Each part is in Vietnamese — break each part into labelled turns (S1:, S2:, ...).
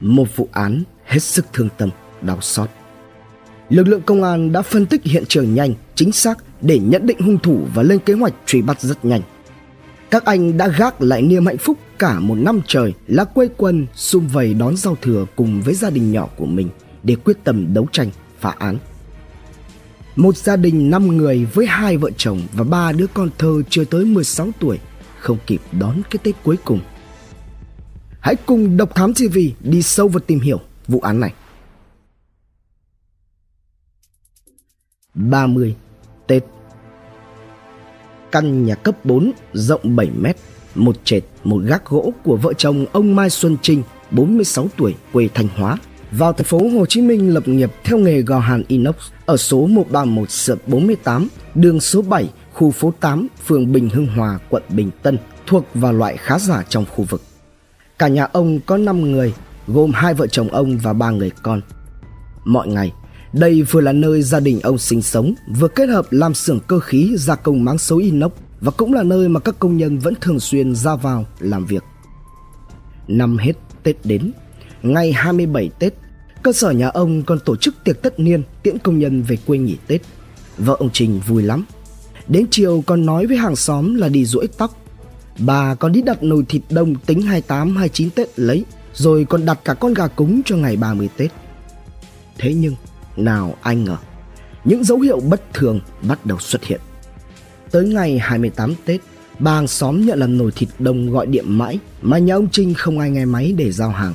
S1: Một vụ án hết sức thương tâm, đau xót. Lực lượng công an đã phân tích hiện trường nhanh, chính xác để nhận định hung thủ và lên kế hoạch truy bắt rất nhanh. Các anh đã gác lại niềm hạnh phúc cả một năm trời là quây quân, sum vầy đón giao thừa cùng với gia đình nhỏ của mình để quyết tâm đấu tranh, phá án. Một gia đình 5 người với hai vợ chồng và ba đứa con thơ chưa tới 16 tuổi không kịp đón cái Tết cuối cùng. Hãy cùng Độc Thám TV đi sâu vào tìm hiểu vụ án này. 30 Tết Căn nhà cấp 4 rộng 7 mét, một trệt, một gác gỗ của vợ chồng ông Mai Xuân Trinh, 46 tuổi, quê Thanh Hóa, vào thành phố Hồ Chí Minh lập nghiệp theo nghề gò hàn inox ở số 131 sợp 48, đường số 7, khu phố 8, phường Bình Hưng Hòa, quận Bình Tân, thuộc vào loại khá giả trong khu vực. Cả nhà ông có 5 người, gồm hai vợ chồng ông và ba người con. Mọi ngày, đây vừa là nơi gia đình ông sinh sống, vừa kết hợp làm xưởng cơ khí gia công máng xấu inox và cũng là nơi mà các công nhân vẫn thường xuyên ra vào làm việc. Năm hết Tết đến, ngày 27 Tết, cơ sở nhà ông còn tổ chức tiệc tất niên tiễn công nhân về quê nghỉ Tết. Vợ ông Trình vui lắm. Đến chiều còn nói với hàng xóm là đi rũi tóc. Bà còn đi đặt nồi thịt đông tính 28 29 Tết lấy, rồi còn đặt cả con gà cúng cho ngày 30 Tết. Thế nhưng nào anh ngờ, những dấu hiệu bất thường bắt đầu xuất hiện. Tới ngày 28 Tết, bà hàng xóm nhận là nồi thịt đông gọi điện mãi mà nhà ông Trinh không ai nghe máy để giao hàng.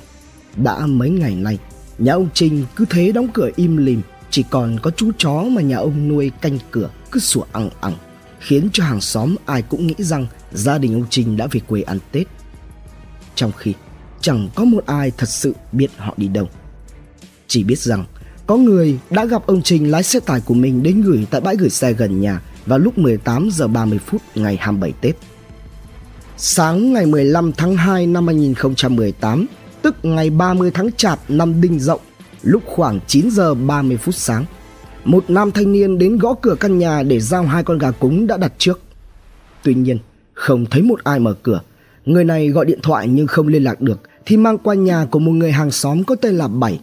S1: Đã mấy ngày nay, nhà ông Trinh cứ thế đóng cửa im lìm, chỉ còn có chú chó mà nhà ông nuôi canh cửa cứ sủa ẳng ẳng, khiến cho hàng xóm ai cũng nghĩ rằng gia đình ông Trinh đã về quê ăn Tết. Trong khi chẳng có một ai thật sự biết họ đi đâu. Chỉ biết rằng có người đã gặp ông Trình lái xe tải của mình đến gửi tại bãi gửi xe gần nhà vào lúc 18 giờ 30 phút ngày 27 Tết. Sáng ngày 15 tháng 2 năm 2018, tức ngày 30 tháng Chạp năm Đinh Dậu, lúc khoảng 9 giờ 30 phút sáng, một nam thanh niên đến gõ cửa căn nhà để giao hai con gà cúng đã đặt trước. Tuy nhiên, không thấy một ai mở cửa. Người này gọi điện thoại nhưng không liên lạc được thì mang qua nhà của một người hàng xóm có tên là Bảy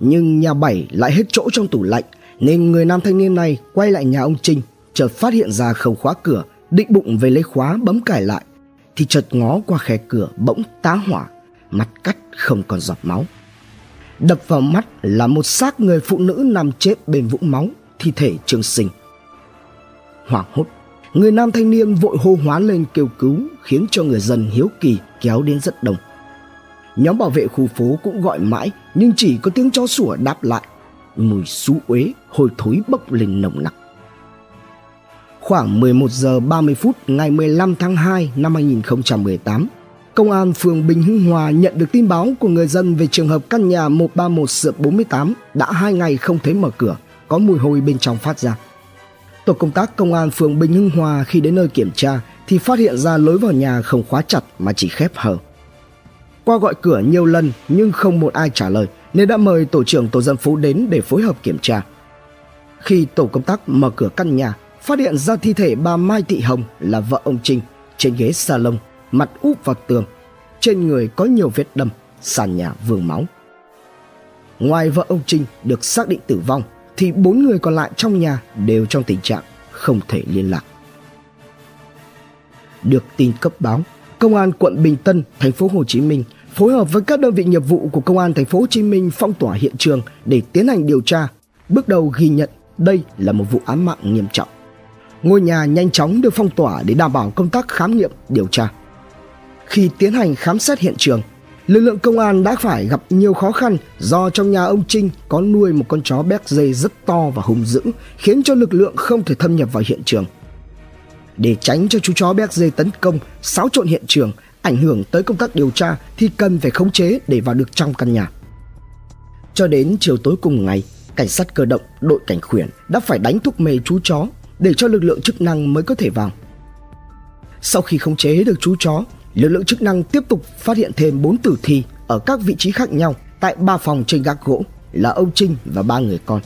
S1: nhưng nhà bảy lại hết chỗ trong tủ lạnh nên người nam thanh niên này quay lại nhà ông Trinh chợt phát hiện ra không khóa cửa định bụng về lấy khóa bấm cài lại thì chợt ngó qua khe cửa bỗng tá hỏa mặt cắt không còn giọt máu đập vào mắt là một xác người phụ nữ nằm chết bên vũng máu thi thể trương sinh hoảng hốt người nam thanh niên vội hô hoán lên kêu cứu khiến cho người dân hiếu kỳ kéo đến rất đông Nhóm bảo vệ khu phố cũng gọi mãi nhưng chỉ có tiếng chó sủa đáp lại. Mùi xú uế, hôi thối bốc lên nồng nặc. Khoảng 11 giờ 30 phút ngày 15 tháng 2 năm 2018, Công an phường Bình Hưng Hòa nhận được tin báo của người dân về trường hợp căn nhà 131 sượt 48 đã hai ngày không thấy mở cửa, có mùi hôi bên trong phát ra. Tổ công tác công an phường Bình Hưng Hòa khi đến nơi kiểm tra thì phát hiện ra lối vào nhà không khóa chặt mà chỉ khép hở. Qua gọi cửa nhiều lần nhưng không một ai trả lời nên đã mời tổ trưởng tổ dân phố đến để phối hợp kiểm tra. Khi tổ công tác mở cửa căn nhà, phát hiện ra thi thể bà Mai Thị Hồng là vợ ông Trinh trên ghế salon, mặt úp vào tường. Trên người có nhiều vết đâm, sàn nhà vương máu. Ngoài vợ ông Trinh được xác định tử vong thì bốn người còn lại trong nhà đều trong tình trạng không thể liên lạc. Được tin cấp báo, Công an quận Bình Tân, thành phố Hồ Chí Minh phối hợp với các đơn vị nghiệp vụ của công an thành phố Hồ Chí Minh phong tỏa hiện trường để tiến hành điều tra. Bước đầu ghi nhận đây là một vụ án mạng nghiêm trọng. Ngôi nhà nhanh chóng được phong tỏa để đảm bảo công tác khám nghiệm, điều tra. Khi tiến hành khám xét hiện trường, lực lượng công an đã phải gặp nhiều khó khăn do trong nhà ông Trinh có nuôi một con chó béc dây rất to và hung dữ, khiến cho lực lượng không thể thâm nhập vào hiện trường. Để tránh cho chú chó béc dây tấn công, xáo trộn hiện trường, ảnh hưởng tới công tác điều tra thì cần phải khống chế để vào được trong căn nhà. Cho đến chiều tối cùng ngày, cảnh sát cơ động, đội cảnh khuyển đã phải đánh thuốc mê chú chó để cho lực lượng chức năng mới có thể vào. Sau khi khống chế được chú chó, lực lượng chức năng tiếp tục phát hiện thêm 4 tử thi ở các vị trí khác nhau tại ba phòng trên gác gỗ là ông Trinh và ba người con.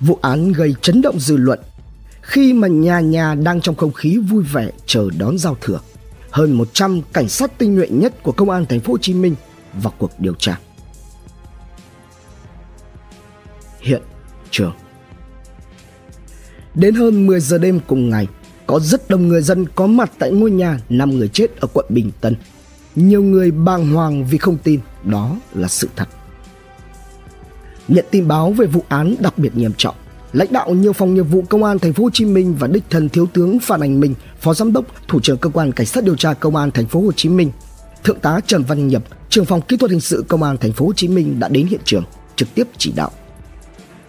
S1: Vụ án gây chấn động dư luận khi mà nhà nhà đang trong không khí vui vẻ chờ đón giao thừa hơn 100 cảnh sát tinh nhuệ nhất của công an thành phố Hồ Chí Minh vào cuộc điều tra. Hiện trường Đến hơn 10 giờ đêm cùng ngày, có rất đông người dân có mặt tại ngôi nhà 5 người chết ở quận Bình Tân. Nhiều người bàng hoàng vì không tin đó là sự thật. Nhận tin báo về vụ án đặc biệt nghiêm trọng, lãnh đạo nhiều phòng nghiệp vụ công an thành phố Hồ Chí Minh và đích thân thiếu tướng Phan Anh Minh, phó giám đốc, thủ trưởng cơ quan cảnh sát điều tra công an thành phố Hồ Chí Minh, thượng tá Trần Văn Nhập, trưởng phòng kỹ thuật hình sự công an thành phố Hồ Chí Minh đã đến hiện trường trực tiếp chỉ đạo.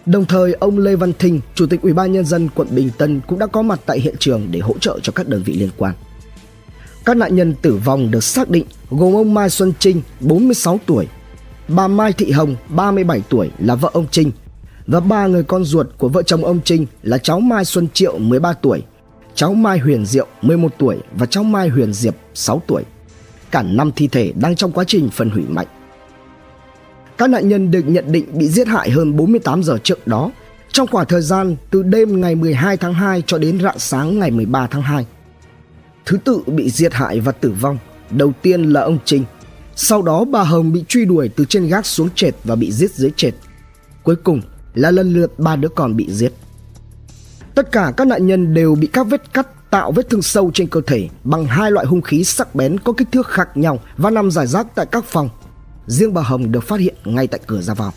S1: Đồng thời, ông Lê Văn Thinh, Chủ tịch Ủy ban nhân dân quận Bình Tân cũng đã có mặt tại hiện trường để hỗ trợ cho các đơn vị liên quan. Các nạn nhân tử vong được xác định gồm ông Mai Xuân Trinh, 46 tuổi, bà Mai Thị Hồng, 37 tuổi là vợ ông Trinh và ba người con ruột của vợ chồng ông Trinh là cháu Mai Xuân Triệu, 13 tuổi, cháu Mai Huyền Diệu, 11 tuổi và cháu Mai Huyền Diệp, 6 tuổi. Cả năm thi thể đang trong quá trình phân hủy mạnh. Các nạn nhân được nhận định bị giết hại hơn 48 giờ trước đó, trong khoảng thời gian từ đêm ngày 12 tháng 2 cho đến rạng sáng ngày 13 tháng 2. Thứ tự bị giết hại và tử vong, đầu tiên là ông Trinh, sau đó bà Hồng bị truy đuổi từ trên gác xuống trệt và bị giết dưới trệt. Cuối cùng là lần lượt ba đứa con bị giết. Tất cả các nạn nhân đều bị các vết cắt tạo vết thương sâu trên cơ thể bằng hai loại hung khí sắc bén có kích thước khác nhau và nằm rải rác tại các phòng riêng bà Hồng được phát hiện ngay tại cửa ra vào.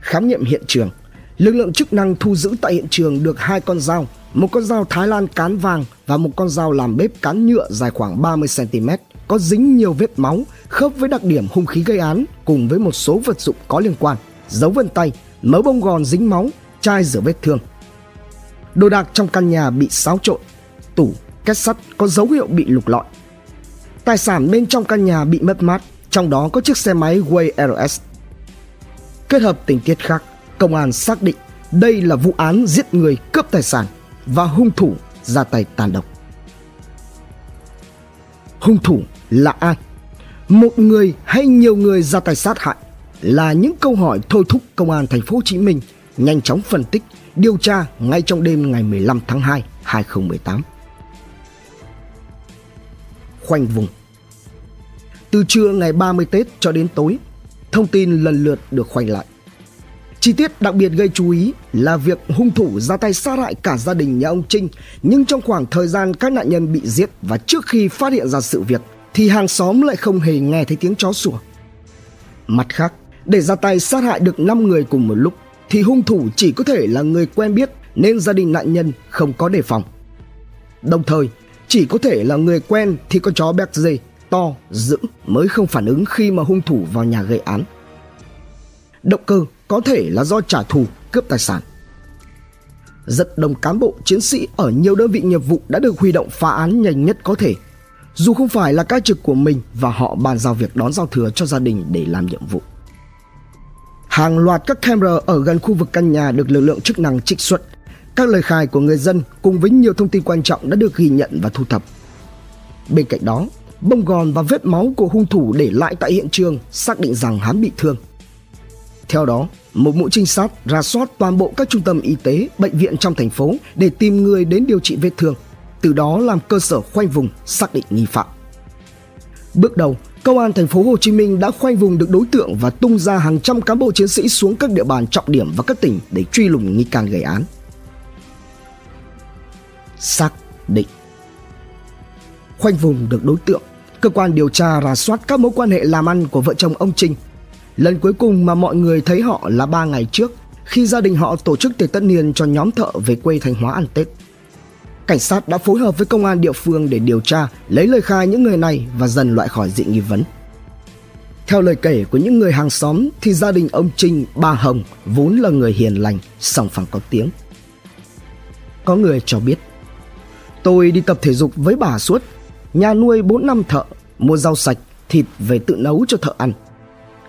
S1: Khám nghiệm hiện trường, lực lượng chức năng thu giữ tại hiện trường được hai con dao, một con dao Thái Lan cán vàng và một con dao làm bếp cán nhựa dài khoảng 30 cm, có dính nhiều vết máu, khớp với đặc điểm hung khí gây án cùng với một số vật dụng có liên quan, dấu vân tay, mớ bông gòn dính máu, chai rửa vết thương. Đồ đạc trong căn nhà bị xáo trộn, tủ, két sắt có dấu hiệu bị lục lọi. Tài sản bên trong căn nhà bị mất mát, trong đó có chiếc xe máy Way RS. Kết hợp tình tiết khác, công an xác định đây là vụ án giết người cướp tài sản và hung thủ ra tay tàn độc. Hung thủ là ai? Một người hay nhiều người ra tay sát hại là những câu hỏi thôi thúc công an thành phố Hồ Chí Minh nhanh chóng phân tích, điều tra ngay trong đêm ngày 15 tháng 2, 2018. Khoanh vùng từ trưa ngày 30 Tết cho đến tối, thông tin lần lượt được khoanh lại. Chi tiết đặc biệt gây chú ý là việc hung thủ ra tay sát hại cả gia đình nhà ông Trinh, nhưng trong khoảng thời gian các nạn nhân bị giết và trước khi phát hiện ra sự việc thì hàng xóm lại không hề nghe thấy tiếng chó sủa. Mặt khác, để ra tay sát hại được 5 người cùng một lúc thì hung thủ chỉ có thể là người quen biết nên gia đình nạn nhân không có đề phòng. Đồng thời, chỉ có thể là người quen thì có chó Berger to, dững mới không phản ứng khi mà hung thủ vào nhà gây án. Động cơ có thể là do trả thù, cướp tài sản. Rất đông cán bộ chiến sĩ ở nhiều đơn vị nghiệp vụ đã được huy động phá án nhanh nhất có thể. Dù không phải là ca trực của mình và họ bàn giao việc đón giao thừa cho gia đình để làm nhiệm vụ. Hàng loạt các camera ở gần khu vực căn nhà được lực lượng chức năng trích xuất. Các lời khai của người dân cùng với nhiều thông tin quan trọng đã được ghi nhận và thu thập. Bên cạnh đó, bông gòn và vết máu của hung thủ để lại tại hiện trường xác định rằng hắn bị thương. Theo đó, một mũi trinh sát ra soát toàn bộ các trung tâm y tế, bệnh viện trong thành phố để tìm người đến điều trị vết thương, từ đó làm cơ sở khoanh vùng xác định nghi phạm. Bước đầu, Công an thành phố Hồ Chí Minh đã khoanh vùng được đối tượng và tung ra hàng trăm cán bộ chiến sĩ xuống các địa bàn trọng điểm và các tỉnh để truy lùng nghi can gây án. Xác định Khoanh vùng được đối tượng cơ quan điều tra rà soát các mối quan hệ làm ăn của vợ chồng ông Trinh. Lần cuối cùng mà mọi người thấy họ là 3 ngày trước khi gia đình họ tổ chức tiệc tất niên cho nhóm thợ về quê Thanh Hóa ăn Tết. Cảnh sát đã phối hợp với công an địa phương để điều tra, lấy lời khai những người này và dần loại khỏi diện nghi vấn. Theo lời kể của những người hàng xóm thì gia đình ông Trinh, bà Hồng vốn là người hiền lành, sòng phẳng có tiếng. Có người cho biết, tôi đi tập thể dục với bà suốt Nhà nuôi 4 năm thợ, mua rau sạch, thịt về tự nấu cho thợ ăn.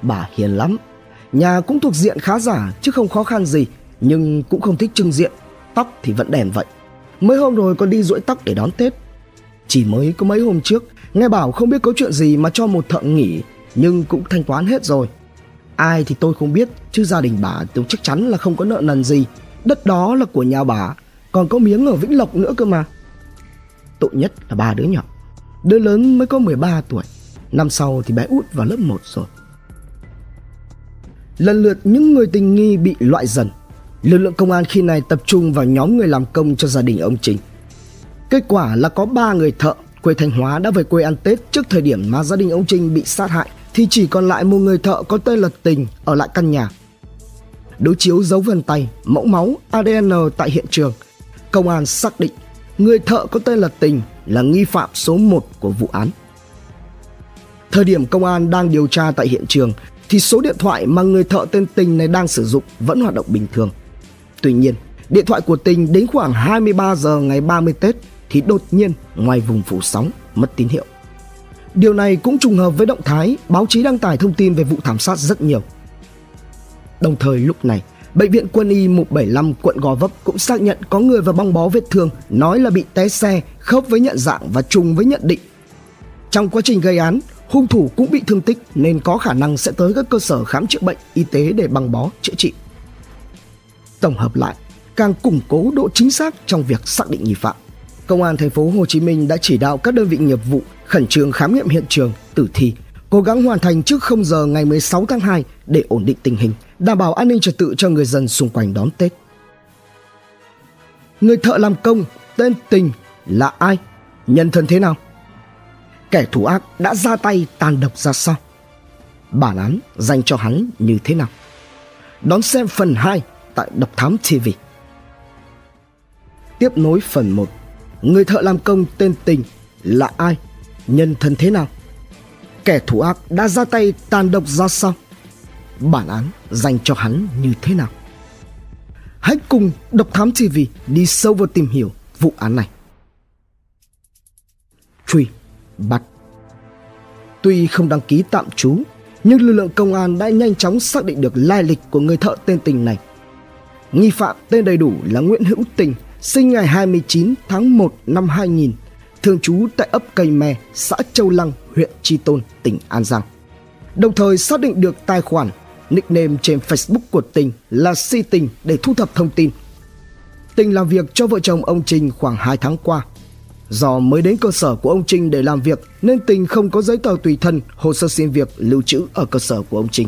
S1: Bà hiền lắm, nhà cũng thuộc diện khá giả chứ không khó khăn gì, nhưng cũng không thích trưng diện, tóc thì vẫn đèn vậy. Mấy hôm rồi còn đi duỗi tóc để đón Tết. Chỉ mới có mấy hôm trước, nghe bảo không biết có chuyện gì mà cho một thợ nghỉ, nhưng cũng thanh toán hết rồi. Ai thì tôi không biết, chứ gia đình bà tôi chắc chắn là không có nợ nần gì. Đất đó là của nhà bà, còn có miếng ở Vĩnh Lộc nữa cơ mà. Tội nhất là ba đứa nhỏ. Đứa lớn mới có 13 tuổi, Năm sau thì bé út vào lớp 1 rồi. Lần lượt những người tình nghi bị loại dần. Lực lượng công an khi này tập trung vào nhóm người làm công cho gia đình ông Trình. Kết quả là có 3 người thợ quê Thanh Hóa đã về quê ăn Tết trước thời điểm mà gia đình ông Trinh bị sát hại thì chỉ còn lại một người thợ có tên là Tình ở lại căn nhà. Đối chiếu dấu vân tay, mẫu máu, ADN tại hiện trường, công an xác định người thợ có tên là Tình là nghi phạm số 1 của vụ án. Thời điểm công an đang điều tra tại hiện trường thì số điện thoại mà người thợ tên Tình này đang sử dụng vẫn hoạt động bình thường. Tuy nhiên, điện thoại của Tình đến khoảng 23 giờ ngày 30 Tết thì đột nhiên ngoài vùng phủ sóng mất tín hiệu. Điều này cũng trùng hợp với động thái báo chí đăng tải thông tin về vụ thảm sát rất nhiều. Đồng thời lúc này, Bệnh viện Quân y 175 quận Gò Vấp cũng xác nhận có người vào băng bó vết thương nói là bị té xe khớp với nhận dạng và trùng với nhận định. Trong quá trình gây án, hung thủ cũng bị thương tích nên có khả năng sẽ tới các cơ sở khám chữa bệnh y tế để băng bó chữa trị. Tổng hợp lại, càng củng cố độ chính xác trong việc xác định nghi phạm. Công an thành phố Hồ Chí Minh đã chỉ đạo các đơn vị nghiệp vụ khẩn trương khám nghiệm hiện trường, tử thi, cố gắng hoàn thành trước 0 giờ ngày 16 tháng 2 để ổn định tình hình, đảm bảo an ninh trật tự cho người dân xung quanh đón Tết. Người thợ làm công tên Tình là ai? Nhân thân thế nào? Kẻ thủ ác đã ra tay tàn độc ra sao? Bản án dành cho hắn như thế nào? Đón xem phần 2 tại Độc Thám TV. Tiếp nối phần 1 người thợ làm công tên Tình là ai, nhân thân thế nào. Kẻ thủ ác đã ra tay tàn độc ra sao? Bản án dành cho hắn như thế nào? Hãy cùng Độc Thám TV đi sâu vào tìm hiểu vụ án này. Truy, bắt. Tuy không đăng ký tạm trú, nhưng lực lượng công an đã nhanh chóng xác định được lai lịch của người thợ tên Tình này. Nghi phạm tên đầy đủ là Nguyễn Hữu Tình, sinh ngày 29 tháng 1 năm 2000, thường trú tại ấp Cây Me, xã Châu Lăng, huyện Tri Tôn, tỉnh An Giang. Đồng thời xác định được tài khoản, nickname trên Facebook của Tình là Si Tình để thu thập thông tin. Tình làm việc cho vợ chồng ông Trình khoảng 2 tháng qua. Do mới đến cơ sở của ông Trinh để làm việc nên Tình không có giấy tờ tùy thân, hồ sơ xin việc lưu trữ ở cơ sở của ông Trinh.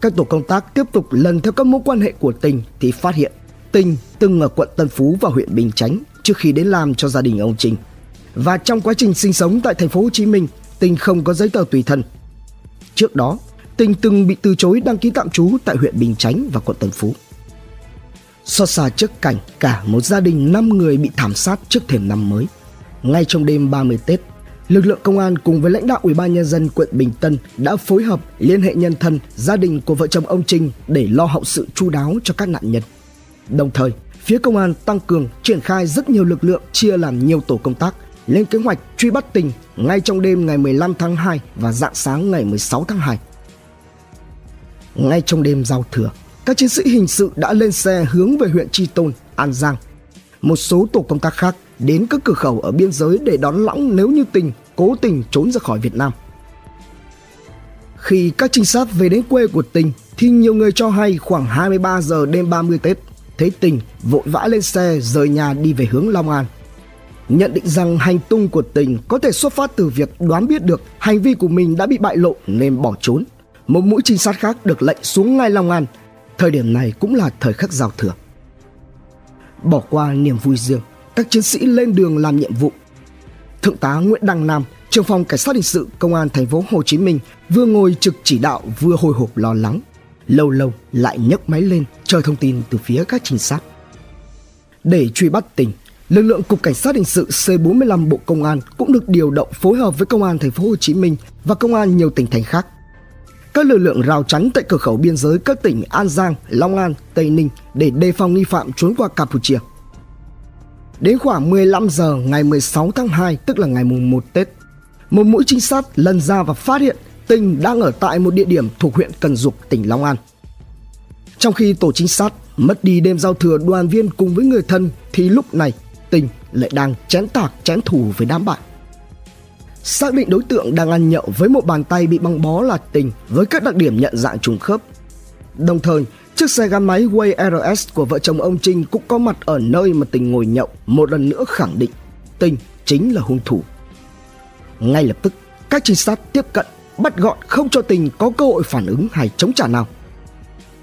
S1: Các tổ công tác tiếp tục lần theo các mối quan hệ của Tình thì phát hiện Tình từng ở quận Tân Phú và huyện Bình Chánh trước khi đến làm cho gia đình ông Trình. Và trong quá trình sinh sống tại thành phố Hồ Chí Minh, Tình không có giấy tờ tùy thân. Trước đó, Tình từng bị từ chối đăng ký tạm trú tại huyện Bình Chánh và quận Tân Phú. Xót xa trước cảnh cả một gia đình 5 người bị thảm sát trước thềm năm mới. Ngay trong đêm 30 Tết, lực lượng công an cùng với lãnh đạo Ủy ban nhân dân quận Bình Tân đã phối hợp liên hệ nhân thân, gia đình của vợ chồng ông Trinh để lo hậu sự chu đáo cho các nạn nhân. Đồng thời, phía công an tăng cường triển khai rất nhiều lực lượng chia làm nhiều tổ công tác lên kế hoạch truy bắt tình ngay trong đêm ngày 15 tháng 2 và dạng sáng ngày 16 tháng 2. Ngay trong đêm giao thừa, các chiến sĩ hình sự đã lên xe hướng về huyện Tri Tôn, An Giang. Một số tổ công tác khác đến các cửa khẩu ở biên giới để đón lõng nếu như tình cố tình trốn ra khỏi Việt Nam. Khi các trinh sát về đến quê của tình thì nhiều người cho hay khoảng 23 giờ đêm 30 Tết thấy tình vội vã lên xe rời nhà đi về hướng Long An. Nhận định rằng hành tung của tình có thể xuất phát từ việc đoán biết được hành vi của mình đã bị bại lộ nên bỏ trốn. Một mũi trinh sát khác được lệnh xuống ngay Long An. Thời điểm này cũng là thời khắc giao thừa. Bỏ qua niềm vui riêng, các chiến sĩ lên đường làm nhiệm vụ. Thượng tá Nguyễn Đăng Nam, trưởng phòng cảnh sát hình sự công an thành phố Hồ Chí Minh vừa ngồi trực chỉ đạo vừa hồi hộp lo lắng lâu lâu lại nhấc máy lên chờ thông tin từ phía các trinh sát. Để truy bắt tình, lực lượng cục cảnh sát hình sự C45 Bộ Công an cũng được điều động phối hợp với công an thành phố Hồ Chí Minh và công an nhiều tỉnh thành khác. Các lực lượng rào chắn tại cửa khẩu biên giới các tỉnh An Giang, Long An, Tây Ninh để đề phòng nghi phạm trốn qua Campuchia. Đến khoảng 15 giờ ngày 16 tháng 2 tức là ngày mùng 1 Tết, một mũi trinh sát lần ra và phát hiện Tình đang ở tại một địa điểm thuộc huyện Cần Dục, tỉnh Long An. Trong khi tổ trinh sát mất đi đêm giao thừa đoàn viên cùng với người thân thì lúc này Tình lại đang chén tạc chén thủ với đám bạn. Xác định đối tượng đang ăn nhậu với một bàn tay bị băng bó là Tình với các đặc điểm nhận dạng trùng khớp. Đồng thời, chiếc xe gắn máy Way RS của vợ chồng ông Trinh cũng có mặt ở nơi mà Tình ngồi nhậu một lần nữa khẳng định Tình chính là hung thủ. Ngay lập tức Các trinh sát tiếp cận, bắt gọn không cho Tình có cơ hội phản ứng hay chống trả nào.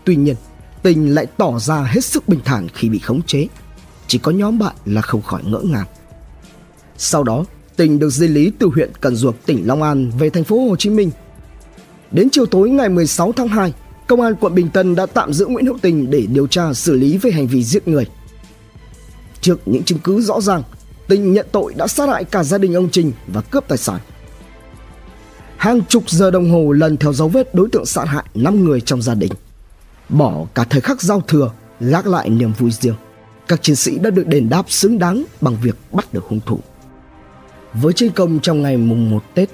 S1: Tuy nhiên, Tình lại tỏ ra hết sức bình thản khi bị khống chế. Chỉ có nhóm bạn là không khỏi ngỡ ngàng. Sau đó, Tình được di lý từ huyện Cần Duộc, tỉnh Long An về thành phố Hồ Chí Minh. Đến chiều tối ngày 16 tháng 2, Công an quận Bình Tân đã tạm giữ Nguyễn Hữu Tình để điều tra xử lý về hành vi giết người. Trước những chứng cứ rõ ràng, Tình nhận tội đã sát hại cả gia đình ông Trình và cướp tài sản. Hàng chục giờ đồng hồ lần theo dấu vết đối tượng sát hại 5 người trong gia đình. Bỏ cả thời khắc giao thừa, gác lại niềm vui riêng. Các chiến sĩ đã được đền đáp xứng đáng bằng việc bắt được hung thủ. Với chiến công trong ngày mùng 1 Tết,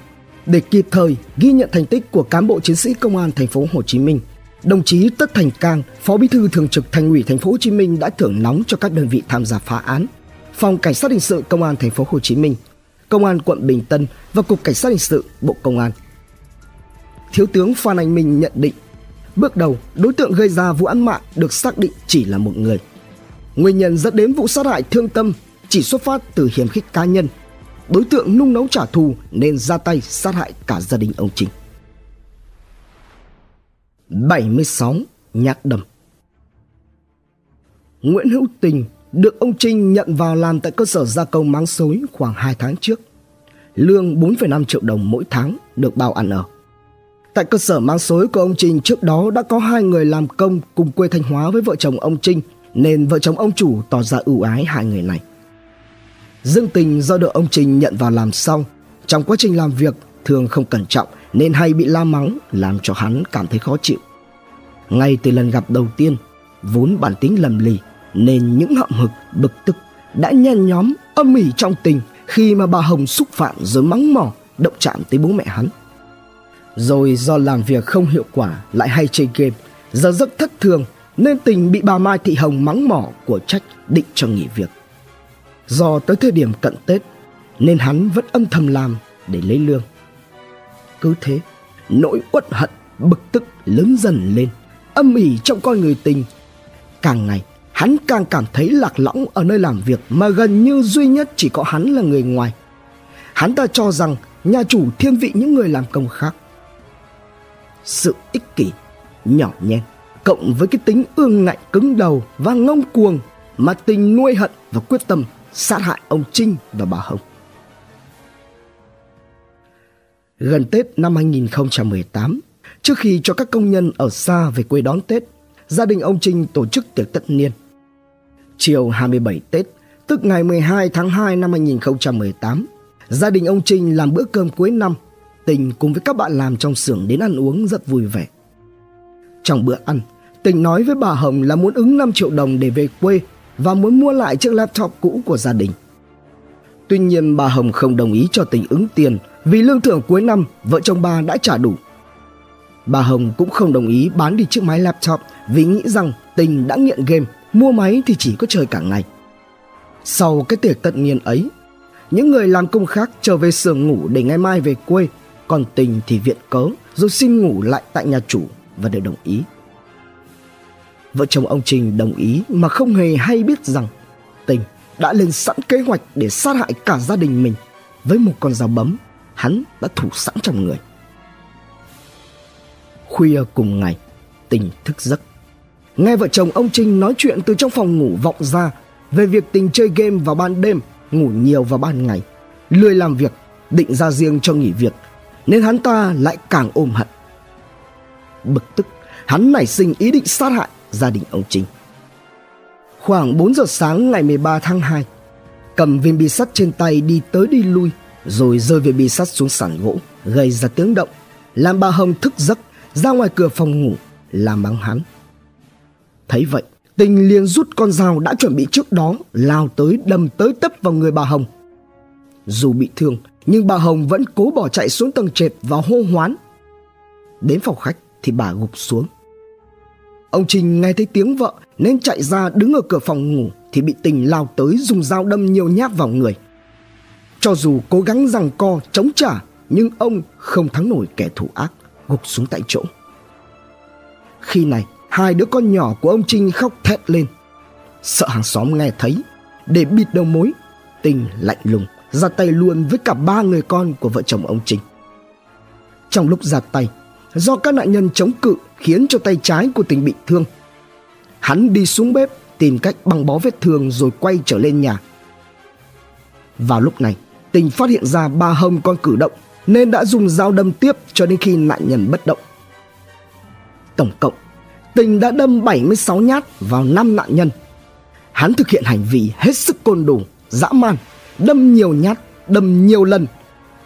S1: để kịp thời ghi nhận thành tích của cán bộ chiến sĩ công an thành phố Hồ Chí Minh, đồng chí Tất Thành Cang, Phó Bí thư Thường trực Thành ủy thành phố Hồ Chí Minh đã thưởng nóng cho các đơn vị tham gia phá án. Phòng Cảnh sát hình sự Công an thành phố Hồ Chí Minh, Công an quận Bình Tân và Cục Cảnh sát hình sự Bộ Công an. Thiếu tướng Phan Anh Minh nhận định, bước đầu đối tượng gây ra vụ án mạng được xác định chỉ là một người. Nguyên nhân dẫn đến vụ sát hại thương tâm chỉ xuất phát từ hiểm khích cá nhân. Đối tượng nung nấu trả thù nên ra tay sát hại cả gia đình ông Trình. 76 nhát đâm Nguyễn Hữu Tình được ông Trinh nhận vào làm tại cơ sở gia công máng xối khoảng 2 tháng trước. Lương 4,5 triệu đồng mỗi tháng được bao ăn ở. Tại cơ sở máng xối của ông Trinh trước đó đã có hai người làm công cùng quê Thanh Hóa với vợ chồng ông Trinh nên vợ chồng ông chủ tỏ ra ưu ái hai người này. Dương Tình do được ông Trình nhận vào làm xong, trong quá trình làm việc thường không cẩn trọng nên hay bị la mắng làm cho hắn cảm thấy khó chịu. Ngay từ lần gặp đầu tiên, vốn bản tính lầm lì nên những hậm hực, bực tức đã nhen nhóm âm ỉ trong tình khi mà bà Hồng xúc phạm rồi mắng mỏ động chạm tới bố mẹ hắn. Rồi do làm việc không hiệu quả lại hay chơi game, giờ giấc thất thường nên tình bị bà Mai Thị Hồng mắng mỏ của trách định cho nghỉ việc. Do tới thời điểm cận Tết nên hắn vẫn âm thầm làm để lấy lương. Cứ thế, nỗi uất hận, bực tức lớn dần lên, âm ỉ trong con người tình. Càng ngày, hắn càng cảm thấy lạc lõng ở nơi làm việc mà gần như duy nhất chỉ có hắn là người ngoài. Hắn ta cho rằng nhà chủ thiên vị những người làm công khác. Sự ích kỷ, nhỏ nhen, cộng với cái tính ương ngạnh cứng đầu và ngông cuồng mà tình nuôi hận và quyết tâm sát hại ông Trinh và bà Hồng. Gần Tết năm 2018, trước khi cho các công nhân ở xa về quê đón Tết, gia đình ông Trinh tổ chức tiệc tất niên. Chiều 27 Tết, tức ngày 12 tháng 2 năm 2018, gia đình ông Trinh làm bữa cơm cuối năm, Tình cùng với các bạn làm trong xưởng đến ăn uống rất vui vẻ. Trong bữa ăn, Tình nói với bà Hồng là muốn ứng 5 triệu đồng để về quê và muốn mua lại chiếc laptop cũ của gia đình. Tuy nhiên bà Hồng không đồng ý cho Tình ứng tiền vì lương thưởng cuối năm vợ chồng bà đã trả đủ. Bà Hồng cũng không đồng ý bán đi chiếc máy laptop vì nghĩ rằng Tình đã nghiện game, mua máy thì chỉ có chơi cả ngày. Sau cái tiệc tất niên ấy, những người làm công khác trở về xưởng ngủ để ngày mai về quê, còn Tình thì viện cớ rồi xin ngủ lại tại nhà chủ và được đồng ý. Vợ chồng ông Trình đồng ý mà không hề hay biết rằng Tình đã lên sẵn kế hoạch để sát hại cả gia đình mình với một con dao bấm hắn đã thủ sẵn trong người. Khuya cùng ngày, Tình thức giấc. Nghe vợ chồng ông Trinh nói chuyện từ trong phòng ngủ vọng ra về việc Tình chơi game vào ban đêm, ngủ nhiều vào ban ngày, lười làm việc, định ra riêng cho nghỉ việc, nên hắn ta lại càng ôm hận. Bực tức, hắn nảy sinh ý định sát hại gia đình ông Trinh. Khoảng 4 giờ sáng ngày 13 tháng 2, cầm viên bi sắt trên tay đi tới đi lui rồi rơi viên bi sắt xuống sàn gỗ gây ra tiếng động làm bà hồng thức giấc ra ngoài cửa phòng ngủ làm mắng hắn. Thấy vậy tình liền rút con dao đã chuẩn bị trước đó lao tới đâm tới tấp vào người bà hồng. Dù bị thương nhưng bà hồng vẫn cố bỏ chạy xuống tầng trệt và hô hoán. Đến phòng khách thì bà gục xuống ông trình nghe thấy tiếng vợ nên chạy ra đứng ở cửa phòng ngủ thì bị tình lao tới dùng dao đâm nhiều nhát vào người. Cho dù cố gắng rằng co chống trả nhưng ông không thắng nổi kẻ thủ ác gục xuống tại chỗ. Khi này hai đứa con nhỏ của ông trinh khóc thét lên. Sợ hàng xóm nghe thấy để bịt đầu mối tình lạnh lùng ra tay luôn với cả ba người con của vợ chồng ông trinh Trong lúc ra tay, do các nạn nhân chống cự khiến cho tay trái của tình bị thương. Hắn đi xuống bếp tìm cách băng bó vết thương rồi quay trở lên nhà. Vào lúc này, tình phát hiện ra ba hông con cử động nên đã dùng dao đâm tiếp cho đến khi nạn nhân bất động. Tổng cộng, tình đã đâm 76 nhát vào 5 nạn nhân. Hắn thực hiện hành vi hết sức côn đồ, dã man, đâm nhiều nhát, đâm nhiều lần.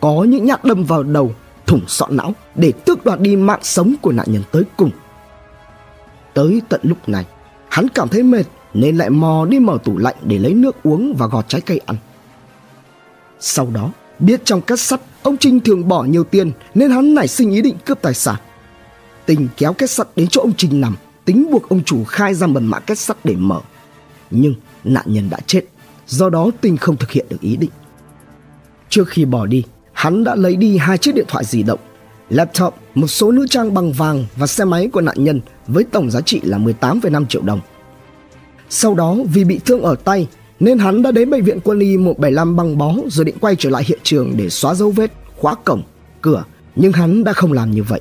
S1: Có những nhát đâm vào đầu, thủng sọ não để tước đoạt đi mạng sống của nạn nhân tới cùng. Tới tận lúc này, hắn cảm thấy mệt nên lại mò đi mở tủ lạnh để lấy nước uống và gọt trái cây ăn. Sau đó, biết trong két sắt ông Trinh thường bỏ nhiều tiền nên hắn nảy sinh ý định cướp tài sản. Tình kéo két sắt đến chỗ ông Trinh nằm, tính buộc ông chủ khai ra mật mã két sắt để mở. Nhưng nạn nhân đã chết, do đó Tình không thực hiện được ý định. Trước khi bỏ đi, hắn đã lấy đi hai chiếc điện thoại di động, laptop, một số nữ trang bằng vàng và xe máy của nạn nhân với tổng giá trị là 18,5 triệu đồng. Sau đó vì bị thương ở tay nên hắn đã đến bệnh viện quân y 175 băng bó rồi định quay trở lại hiện trường để xóa dấu vết, khóa cổng, cửa, nhưng hắn đã không làm như vậy.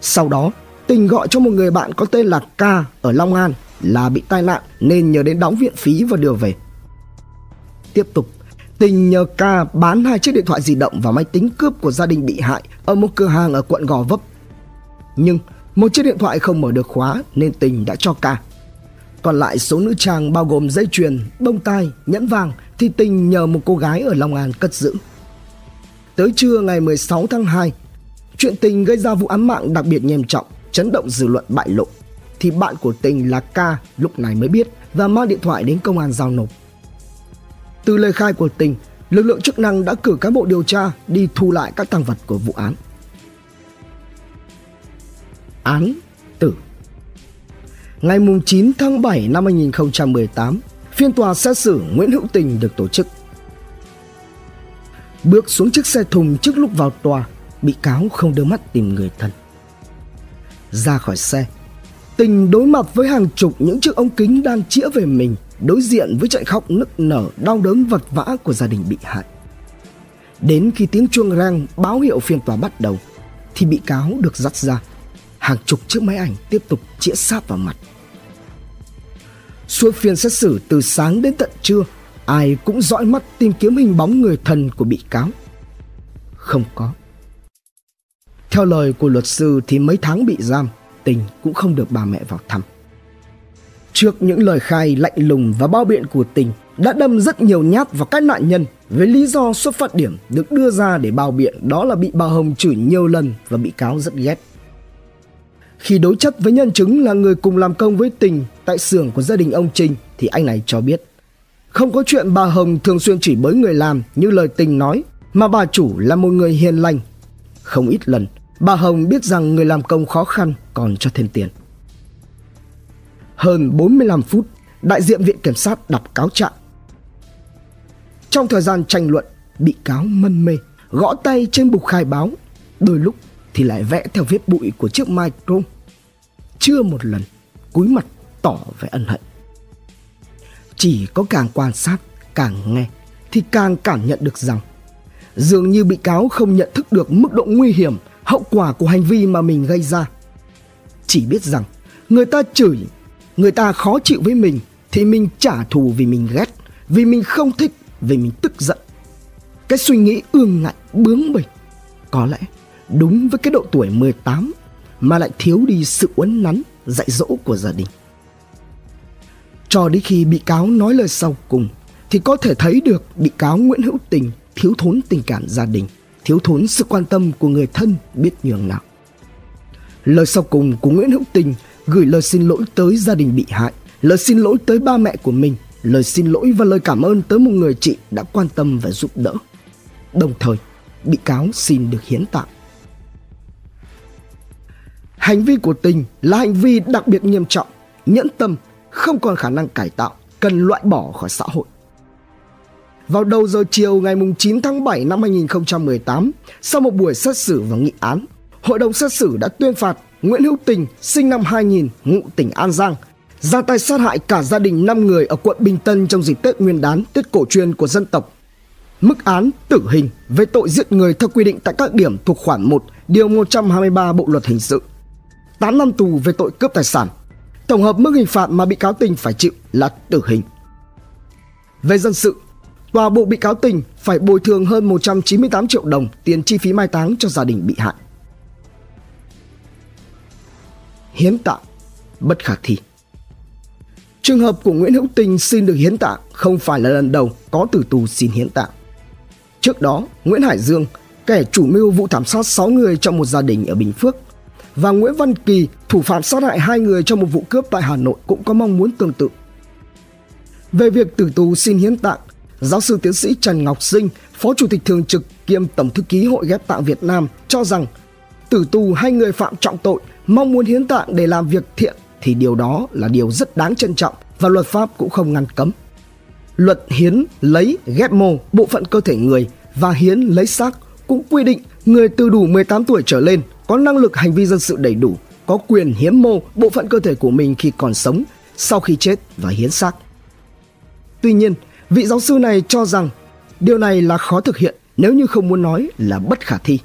S1: Sau đó, Tình gọi cho một người bạn có tên là K ở Long An là bị tai nạn nên nhờ đến đóng viện phí và đưa về. Tiếp tục, Tình nhờ K bán hai chiếc điện thoại di động và máy tính cướp của gia đình bị hại ở một cửa hàng ở quận Gò Vấp. Nhưng một chiếc điện thoại không mở được khóa nên Tình đã cho K. Còn lại số nữ trang bao gồm dây chuyền, bông tai, nhẫn vàng thì Tình nhờ một cô gái ở Long An cất giữ. Tới trưa ngày 16 tháng 2, chuyện Tình gây ra vụ án mạng đặc biệt nghiêm trọng, chấn động dư luận bại lộ. Thì bạn của Tình là K lúc này mới biết và mang điện thoại đến công an giao nộp. Từ lời khai của Tình, lực lượng chức năng đã cử cán bộ điều tra đi thu lại các tăng vật của vụ án. Án tử Ngày 9 tháng 7 năm 2018, phiên tòa xét xử Nguyễn Hữu Tình được tổ chức. Bước xuống chiếc xe thùng trước lúc vào tòa, bị cáo không đưa mắt tìm người thân. Ra khỏi xe, Tình đối mặt với hàng chục những chiếc ống kính đang chĩa về mình, đối diện với trận khóc nức nở đau đớn vật vã của gia đình bị hại. Đến khi tiếng chuông rang báo hiệu phiên tòa bắt đầu, thì bị cáo được dắt ra hàng chục chiếc máy ảnh tiếp tục chĩa sát vào mặt. Suốt phiên xét xử từ sáng đến tận trưa, ai cũng dõi mắt tìm kiếm hình bóng người thân của bị cáo. Không có. Theo lời của luật sư thì mấy tháng bị giam, tình cũng không được bà mẹ vào thăm. Trước những lời khai lạnh lùng và bao biện của tình đã đâm rất nhiều nhát vào các nạn nhân với lý do xuất phát điểm được đưa ra để bao biện đó là bị bà Hồng chửi nhiều lần và bị cáo rất ghét. Khi đối chất với nhân chứng là người cùng làm công với Tình tại xưởng của gia đình ông Trinh thì anh này cho biết không có chuyện bà Hồng thường xuyên chỉ bới người làm như lời Tình nói mà bà chủ là một người hiền lành. Không ít lần, bà Hồng biết rằng người làm công khó khăn còn cho thêm tiền. Hơn 45 phút, đại diện viện kiểm sát đọc cáo trạng. Trong thời gian tranh luận, bị cáo mân mê, gõ tay trên bục khai báo, đôi lúc thì lại vẽ theo vết bụi của chiếc micro. Chưa một lần cúi mặt tỏ vẻ ân hận. Chỉ có càng quan sát, càng nghe thì càng cảm nhận được rằng dường như bị cáo không nhận thức được mức độ nguy hiểm, hậu quả của hành vi mà mình gây ra. Chỉ biết rằng người ta chửi, người ta khó chịu với mình thì mình trả thù vì mình ghét, vì mình không thích, vì mình tức giận. Cái suy nghĩ ương ngạnh, bướng bỉnh có lẽ đúng với cái độ tuổi 18 mà lại thiếu đi sự uốn nắn, dạy dỗ của gia đình. Cho đến khi bị cáo nói lời sau cùng thì có thể thấy được bị cáo Nguyễn Hữu Tình thiếu thốn tình cảm gia đình, thiếu thốn sự quan tâm của người thân biết nhường nào. Lời sau cùng của Nguyễn Hữu Tình gửi lời xin lỗi tới gia đình bị hại, lời xin lỗi tới ba mẹ của mình, lời xin lỗi và lời cảm ơn tới một người chị đã quan tâm và giúp đỡ. Đồng thời, bị cáo xin được hiến tạng. Hành vi của Tình là hành vi đặc biệt nghiêm trọng, nhẫn tâm, không còn khả năng cải tạo, cần loại bỏ khỏi xã hội. Vào đầu giờ chiều ngày 9 tháng 7 năm 2018, sau một buổi xét xử và nghị án, hội đồng xét xử đã tuyên phạt Nguyễn Hữu Tình, sinh năm 2000, ngụ tỉnh An Giang, ra tay sát hại cả gia đình 5 người ở quận Bình Tân trong dịp Tết Nguyên đán, Tết cổ truyền của dân tộc. mức án tử hình về tội giết người theo quy định tại các điểm thuộc khoản 1 điều 123 Bộ luật hình sự. 8 năm tù về tội cướp tài sản. Tổng hợp mức hình phạt mà bị cáo Tình phải chịu là tử hình. Về dân sự, tòa buộc bị cáo Tình phải bồi thường hơn 198 triệu đồng tiền chi phí mai táng cho gia đình bị hại. Hiến tạng bất khả thi. Trường hợp của Nguyễn Hữu Tình xin được hiến tạng không phải là lần đầu có tử tù xin hiến tạng. Trước đó, Nguyễn Hải Dương, kẻ chủ mưu vụ thảm sát 6 người trong một gia đình ở Bình Phước, và Nguyễn Văn Kỳ, thủ phạm sát hại hai người trong một vụ cướp tại Hà Nội cũng có mong muốn tương tự. Về việc tử tù xin hiến tạng, giáo sư tiến sĩ Trần Ngọc Sinh, Phó Chủ tịch Thường trực kiêm Tổng thư ký Hội ghép tạng Việt Nam cho rằng tử tù hai người phạm trọng tội mong muốn hiến tạng để làm việc thiện thì điều đó là điều rất đáng trân trọng và luật pháp cũng không ngăn cấm. Luật hiến lấy ghép mô bộ phận cơ thể người và hiến lấy xác cũng quy định người từ đủ 18 tuổi trở lên có năng lực hành vi dân sự đầy đủ, có quyền hiến mô bộ phận cơ thể của mình khi còn sống, sau khi chết và hiến xác. Tuy nhiên, vị giáo sư này cho rằng điều này là khó thực hiện nếu như không muốn nói là bất khả thi.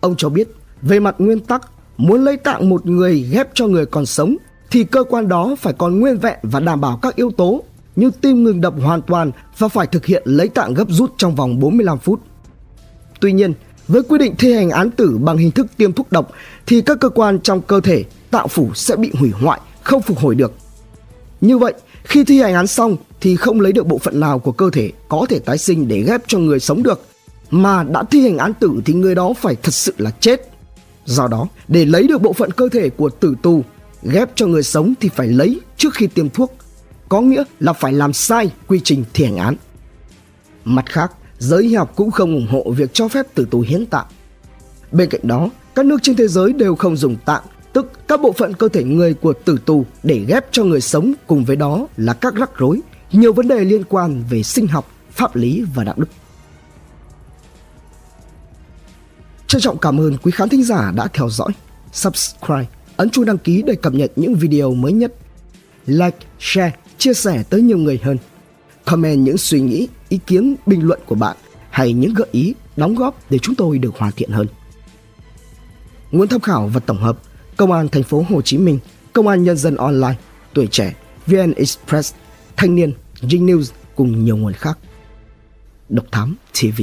S1: Ông cho biết, về mặt nguyên tắc, muốn lấy tạng một người ghép cho người còn sống thì cơ quan đó phải còn nguyên vẹn và đảm bảo các yếu tố như tim ngừng đập hoàn toàn và phải thực hiện lấy tạng gấp rút trong vòng 45 phút. Tuy nhiên, với quy định thi hành án tử bằng hình thức tiêm thuốc độc thì các cơ quan trong cơ thể tạo phủ sẽ bị hủy hoại, không phục hồi được. Như vậy, khi thi hành án xong thì không lấy được bộ phận nào của cơ thể có thể tái sinh để ghép cho người sống được, mà đã thi hành án tử thì người đó phải thật sự là chết. Do đó, để lấy được bộ phận cơ thể của tử tù ghép cho người sống thì phải lấy trước khi tiêm thuốc, có nghĩa là phải làm sai quy trình thi hành án. Mặt khác, giới y học cũng không ủng hộ việc cho phép tử tù hiến tạng. Bên cạnh đó, các nước trên thế giới đều không dùng tạng, tức các bộ phận cơ thể người của tử tù để ghép cho người sống cùng với đó là các rắc rối, nhiều vấn đề liên quan về sinh học, pháp lý và đạo đức. Trân trọng cảm ơn quý khán thính giả đã theo dõi. Subscribe, ấn chuông đăng ký để cập nhật những video mới nhất. Like, share, chia sẻ tới nhiều người hơn. Comment những suy nghĩ, ý kiến, bình luận của bạn hay những gợi ý, đóng góp để chúng tôi được hoàn thiện hơn. Nguồn tham khảo và tổng hợp: Công an thành phố Hồ Chí Minh, Công an Nhân dân Online, Tuổi Trẻ, VN Express, Thanh niên, Jing News cùng nhiều nguồn khác. Độc Thám TV